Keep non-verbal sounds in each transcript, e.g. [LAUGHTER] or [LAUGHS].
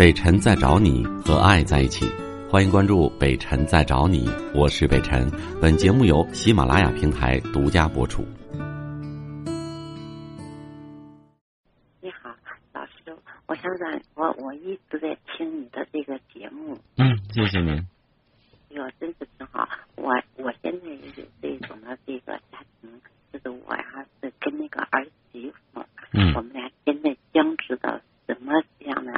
北辰在找你和爱在一起，欢迎关注北辰在找你，我是北辰。本节目由喜马拉雅平台独家播出。你好，老师，我想让我我一直在听你的这个节目，嗯，谢谢您。哟，真是挺好。我我现在也是这种的这个家庭，就是我呀是跟那个儿媳妇，嗯我们俩现在僵持的什么样呢？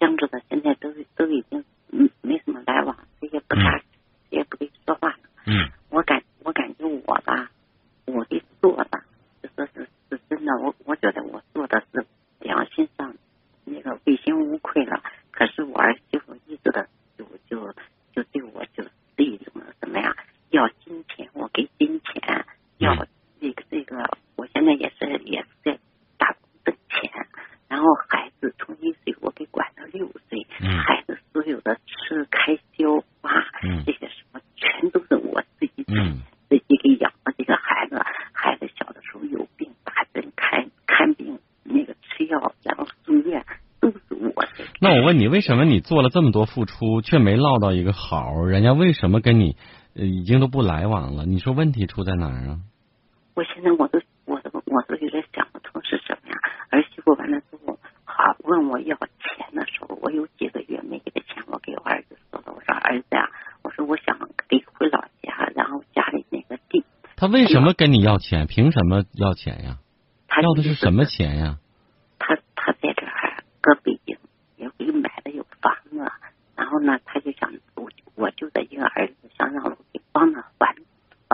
僵持的现在都都已经嗯没什么来往，谁也不搭，谁也不跟说话了。嗯我感我感觉我吧，我给做的，就说是是真的，我我觉得我做的是良心上那个问心无愧了。可是我儿媳妇一直的就就就对我就是一种的什么呀，要金钱，我给金钱，要嗯这个这个，我现在也是也是在打工挣钱，然后孩子从一岁我给管到六岁，嗯孩子所有的吃开销啊，嗯这些什么全都是我自己挣嗯自己给养了这个孩子，孩子小的时候有病打针看看病，那个吃药，然后住院，都是我。那我问你，为什么你做了这么多付出，却没落到一个好？人家为什么跟你呃已经都不来往了？你说问题出在哪儿啊？我现在我都我都我都有点想不通是什么呀？儿媳妇完了之后，好问我要钱的时候，我有几个月没给他钱，我给我儿子说了，我说儿子呀、我说我想给回老家，然后家里那个地，他为什么跟你要钱？凭什么要钱呀？他要的是什么？钱呀？他他在这儿搁北京也给买了有房子，然后呢，他就想我我就这一个儿子，想让我给帮他还。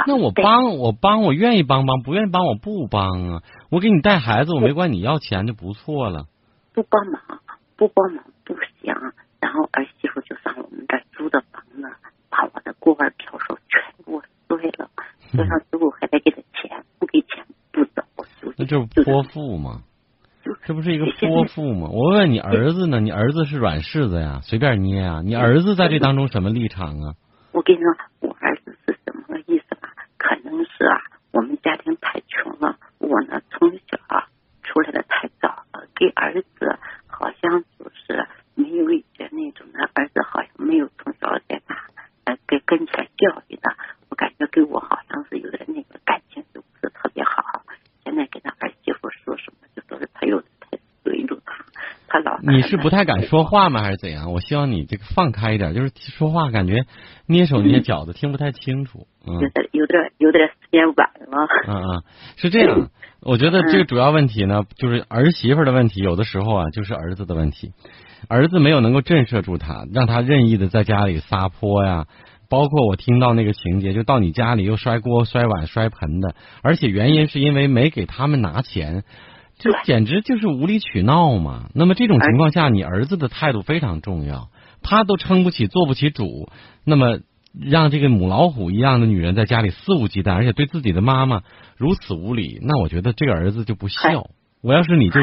那我帮我帮我愿意帮帮，不愿意帮我不帮啊！我给你带孩子，我没管你要钱就不错了。不帮忙，不帮忙不行。然后儿媳妇就上我们这儿租的房子，把我的锅碗了，摔上之后还得给他钱，不给钱不走，就那就是泼妇吗？这不是一个泼妇吗？我问你儿子呢？你儿子是软柿子呀，随便捏啊！你儿子在这当中什么立场啊？我跟你说，我儿子是什么个意思吧？可能是啊，我们家庭太穷了，我呢从小啊出来的太早了，给儿子好像就是没有一些那种的，儿子好像没有从小在大呃跟跟前教育的，我感觉跟我好像是有点那个感情就不是特别好。现在跟他儿媳妇说什么，就说是他有太随着他，他老 [LAUGHS] 你是不太敢说话吗，还是怎样？我希望你这个放开一点，就是说话感觉捏手捏脚的，听不太清楚。嗯有点有点有点时间晚了。嗯嗯，是这样。[LAUGHS] 我觉得这个主要问题呢，就是儿媳妇的问题，有的时候啊，就是儿子的问题。儿子没有能够震慑住他，让他任意的在家里撒泼呀。包括我听到那个情节，就到你家里又摔锅、摔碗、摔盆的，而且原因是因为没给他们拿钱，这简直就是无理取闹嘛。那么这种情况下，你儿子的态度非常重要，他都撑不起、做不起主，那么让这个母老虎一样的女人在家里肆无忌惮，而且对自己的妈妈如此无礼，那我觉得这个儿子就不孝。我要是你就，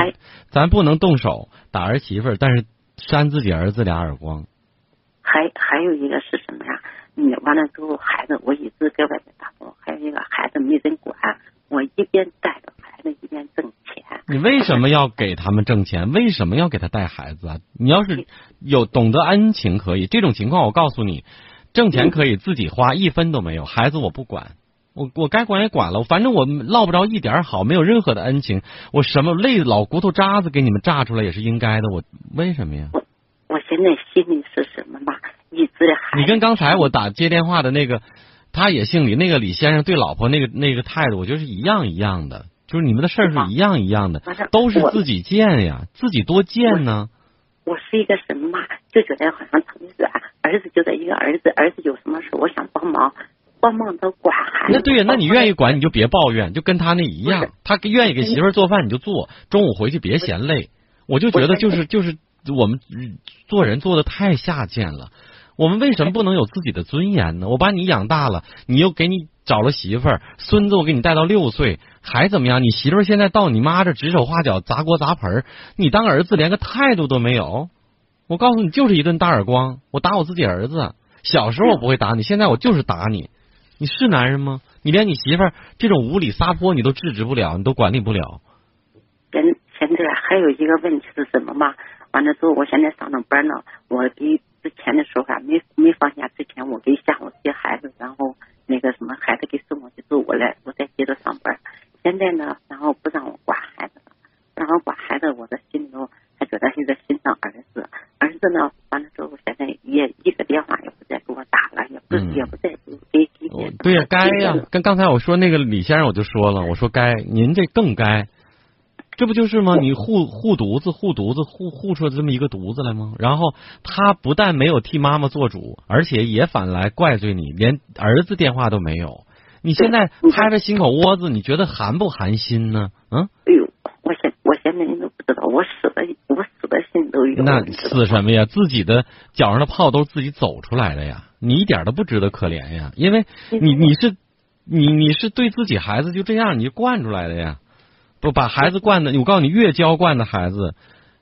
咱不能动手打儿媳妇儿，但是扇自己儿子俩耳光。还还有一个是什么呀？你完了之后，孩子我一直在外面打工，还有一个孩子没人管，我一边带着孩子一边挣钱。你为什么要给他们挣钱？为什么要给他带孩子啊？你要是有懂得恩情可以，这种情况我告诉你，挣钱可以自己花，一分都没有，孩子我不管。我我该管也管了，反正我落不着一点好，没有任何的恩情，我什么累老骨头渣子给你们炸出来也是应该的，我为什么呀？我现在心里是什么吧？一直还你跟刚才我打接电话的那个，他也姓李，那个李先生对老婆那个那个态度，我觉得是一样一样的，就是你们的事儿是一样一样的，都是自己贱呀，自己多贱呢。我是一个什么嘛？就觉得好像儿子就得一个儿子，儿子有什么事我想帮忙，帮忙都管孩子。那对呀，那你愿意意管你就别抱怨，就跟他那一样，他愿意给媳妇儿做饭你就做，中午回去别嫌累。我就觉得就是就是我们嗯做人做的太下贱了。我们为什么不能有自己的尊严呢？我把你养大了，你又给你找了媳妇儿，孙子我给你带到六岁，还怎么样？你媳妇儿现在到你妈这指手画脚、砸锅砸盆，你当儿子连个态度都没有。我告诉你，就是一顿大耳光。我打我自己儿子，小时候我不会打你，现在我就是打你。你是男人吗？你连你媳妇儿这种无理撒泼你都制止不了，你都管理不了。现现在还有一个问题是什么嘛？完了之后，我现在上着班呢，我给之前的时候啊，没没放假之前，我给下午接孩子，然后那个什么孩子给送过去之后，我来我再接着上班。现在呢，然后不让我管孩子了，然后管孩子，我的心里头还觉得是在心疼儿子。儿子呢，完了之后，现在也一个电话也不再给我打了，也不、也不再给给给。对呀，该呀，跟刚才我说那个李先生我就说了，我说该，您这更该。这不就是吗？你护护犊子，护犊子，护护出这么一个犊子来吗？然后他不但没有替妈妈做主，而且也反来怪罪你，连儿子电话都没有。你现在拍着心口窝子，你觉得寒不寒心呢？嗯？哎呦，我现我现在你都不知道，我死的我死的心都有。那死什么呀？自己的脚上的泡都是自己走出来的呀，你一点都不值得可怜呀，因为你你是你你是对自己孩子就这样，你就惯出来的呀。不把孩子惯的，我告诉你，越娇惯的孩子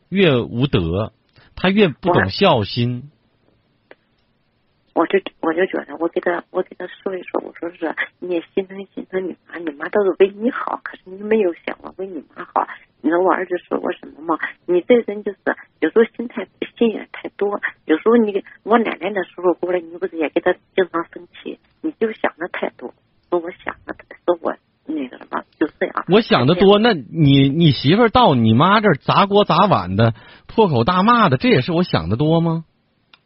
越无德，他越不懂孝心。我就我就觉得，我给他我给他说一说，我说是你也心疼心疼你妈，你妈都是为你好，可是你没有想过为你妈好。你知道我儿子说过什么吗？你这人就是有时候心态心眼太多，有时候你我奶奶那时候过来，你不是也给他经常生气，你就想的太多。说我想的，说我。那个什么，就这样。我想的多，那你你媳妇到你妈这儿砸锅砸碗的，破口大骂的，这也是我想的多吗？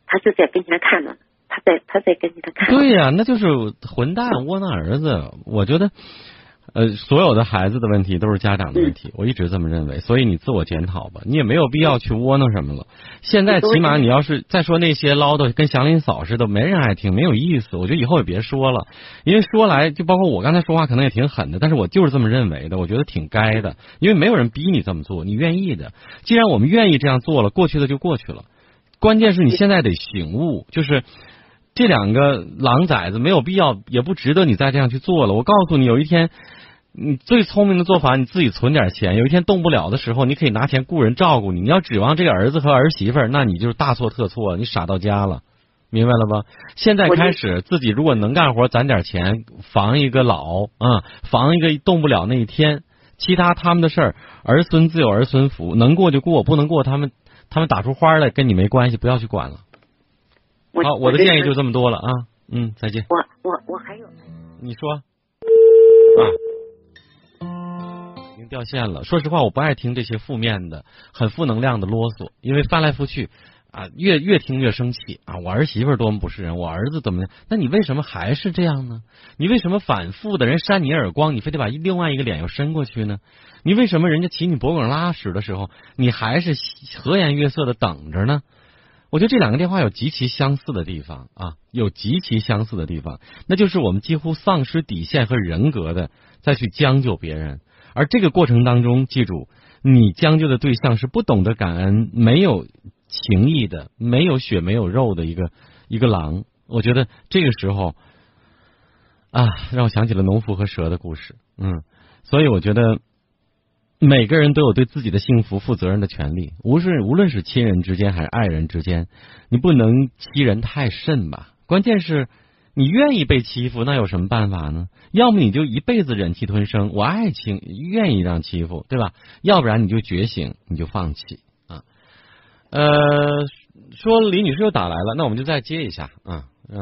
他就在跟前看着，他在他在跟前看。对呀，那就是混蛋窝囊儿子，我觉得。呃，所有的孩子的问题都是家长的问题，我一直这么认为。所以你自我检讨吧，你也没有必要去窝囊什么了。现在起码你要是再说那些唠叨，跟祥林嫂似的，没人爱听，没有意思。我觉得以后也别说了，因为说来就包括我刚才说话可能也挺狠的，但是我就是这么认为的，我觉得挺该的，因为没有人逼你这么做，你愿意的。既然我们愿意这样做了，过去的就过去了。关键是你现在得醒悟，就是这两个狼崽子没有必要，也不值得你再这样去做了。我告诉你，有一天。你最聪明的做法，你自己存点钱。有一天动不了的时候，你可以拿钱雇人照顾你。你要指望这个儿子和儿媳妇，那你就是大错特错，你傻到家了，明白了吧？现在开始，自己如果能干活，攒点钱，防一个老啊，防一个动不了那一天。其他他们的事儿，儿孙自有儿孙福，能过就过，不能过，他们他们打出花来跟你没关系，不要去管了。好，我的建议就这么多了啊，嗯，再见。我我我还有，你说啊。已经掉线了。说实话，我不爱听这些负面的、很负能量的啰嗦，因为翻来覆去啊，越越听越生气啊！我儿媳妇多么不是人，我儿子怎么样？那你为什么还是这样呢？你为什么反复的人扇你耳光，你非得把另外一个脸又伸过去呢？你为什么人家骑你脖梗拉屎的时候，你还是和颜悦色的等着呢？我觉得这两个电话有极其相似的地方啊，有极其相似的地方，那就是我们几乎丧失底线和人格的再去将就别人。而这个过程当中，记住，你将就的对象是不懂得感恩、没有情义的、没有血没有肉的一个一个狼。我觉得这个时候啊，让我想起了农夫和蛇的故事。嗯，所以我觉得每个人都有对自己的幸福负责任的权利，无论无论是亲人之间还是爱人之间，你不能欺人太甚吧？关键是。你愿意被欺负，那有什么办法呢？要么你就一辈子忍气吞声，我爱情愿意让欺负，对吧？要不然你就觉醒，你就放弃啊。呃，说李女士又打来了，那我们就再接一下啊。嗯，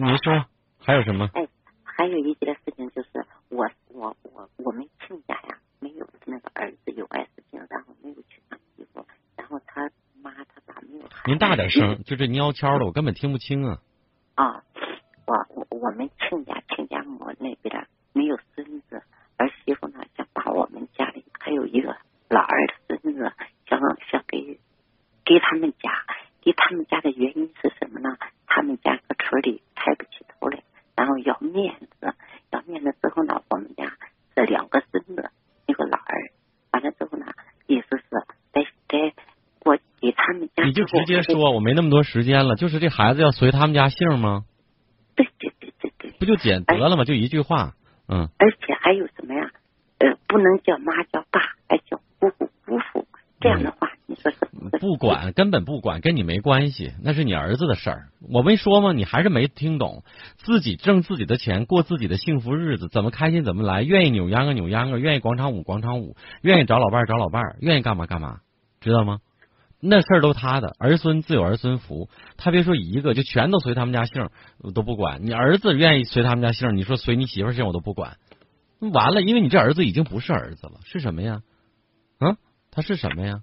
您说还有什么？哎，还有一件事情就是，我我我我们亲家呀，没有那个儿子有艾滋病，然后没有去看媳妇，然后他妈他爸没有。您大点声，就这蔫悄的，我根本听不清啊。啊，我我我们亲家亲家母那边没有孙子，儿媳妇呢想把我们家里还有一个老二的孙子，想想给给他们家，给他们家的原因是什么呢？他们家搁村里抬不起头来，然后要面子，要面子之后呢，我们家这两个孙子，一个老二，完了之后呢，意思是在在。我给他们家，你就直接说，我没那么多时间了。就是这孩子要随他们家姓吗？对对对对对，不就简得了吗？就一句话，嗯。而且还有什么呀？呃，不能叫妈叫爸，还叫姑姑姑父。这样的话，你说是？不管，根本不管，跟你没关系，那是你儿子的事儿。我没说吗？你还是没听懂。自己挣自己的钱，过自己的幸福日子，怎么开心怎么来。愿意扭秧歌扭秧歌，愿意广场舞广场舞，愿意找老伴儿找老伴儿，愿意干嘛干嘛，知道吗？那事儿都他的，儿孙自有儿孙福。他别说一个，就全都随他们家姓，我都不管。你儿子愿意随他们家姓，你说随你媳妇姓我都不管。完了，因为你这儿子已经不是儿子了，是什么呀？嗯，他是什么呀？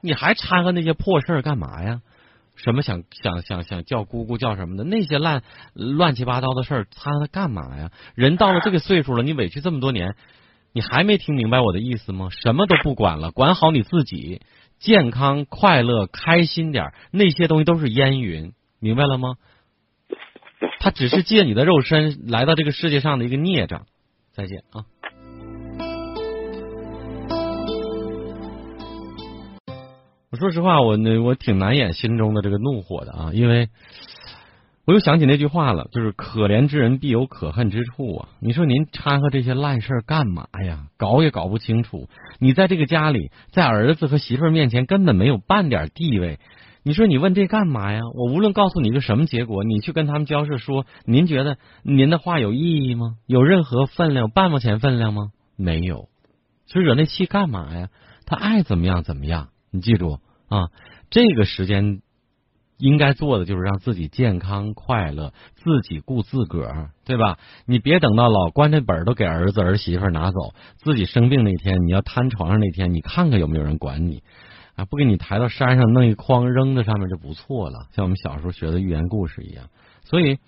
你还掺和那些破事儿干嘛呀？什么想想想想叫姑姑叫什么的那些烂乱七八糟的事儿掺和干嘛呀？人到了这个岁数了，你委屈这么多年。你还没听明白我的意思吗？什么都不管了，管好你自己，健康、快乐、开心点那些东西都是烟云，明白了吗？他只是借你的肉身来到这个世界上的一个孽障。再见啊！我说实话，我那我挺难掩心中的这个怒火的啊，因为。我又想起那句话了，就是可怜之人必有可恨之处啊！你说您掺和这些烂事儿干嘛呀？搞也搞不清楚。你在这个家里，在儿子和媳妇儿面前根本没有半点地位。你说你问这干嘛呀？我无论告诉你一个什么结果，你去跟他们交涉说，您觉得您的话有意义吗？有任何分量？半毛钱分量吗？没有。就惹那气干嘛呀？他爱怎么样怎么样。你记住啊，这个时间。应该做的就是让自己健康快乐，自己顾自个儿，对吧？你别等到老关这本都给儿子儿媳妇拿走，自己生病那天，你要瘫床上那天，你看看有没有人管你啊？不给你抬到山上弄一筐扔在上面就不错了，像我们小时候学的寓言故事一样。所以，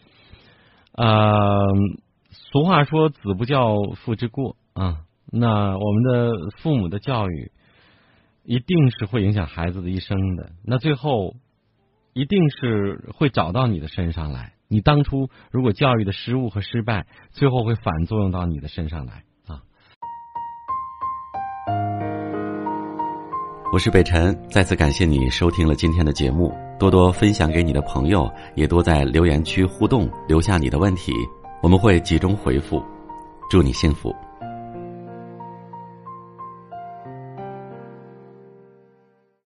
呃，俗话说“子不教，父之过”啊。那我们的父母的教育一定是会影响孩子的一生的。那最后。一定是会找到你的身上来。你当初如果教育的失误和失败，最后会反作用到你的身上来啊！我是北辰，再次感谢你收听了今天的节目，多多分享给你的朋友，也多在留言区互动，留下你的问题，我们会集中回复。祝你幸福。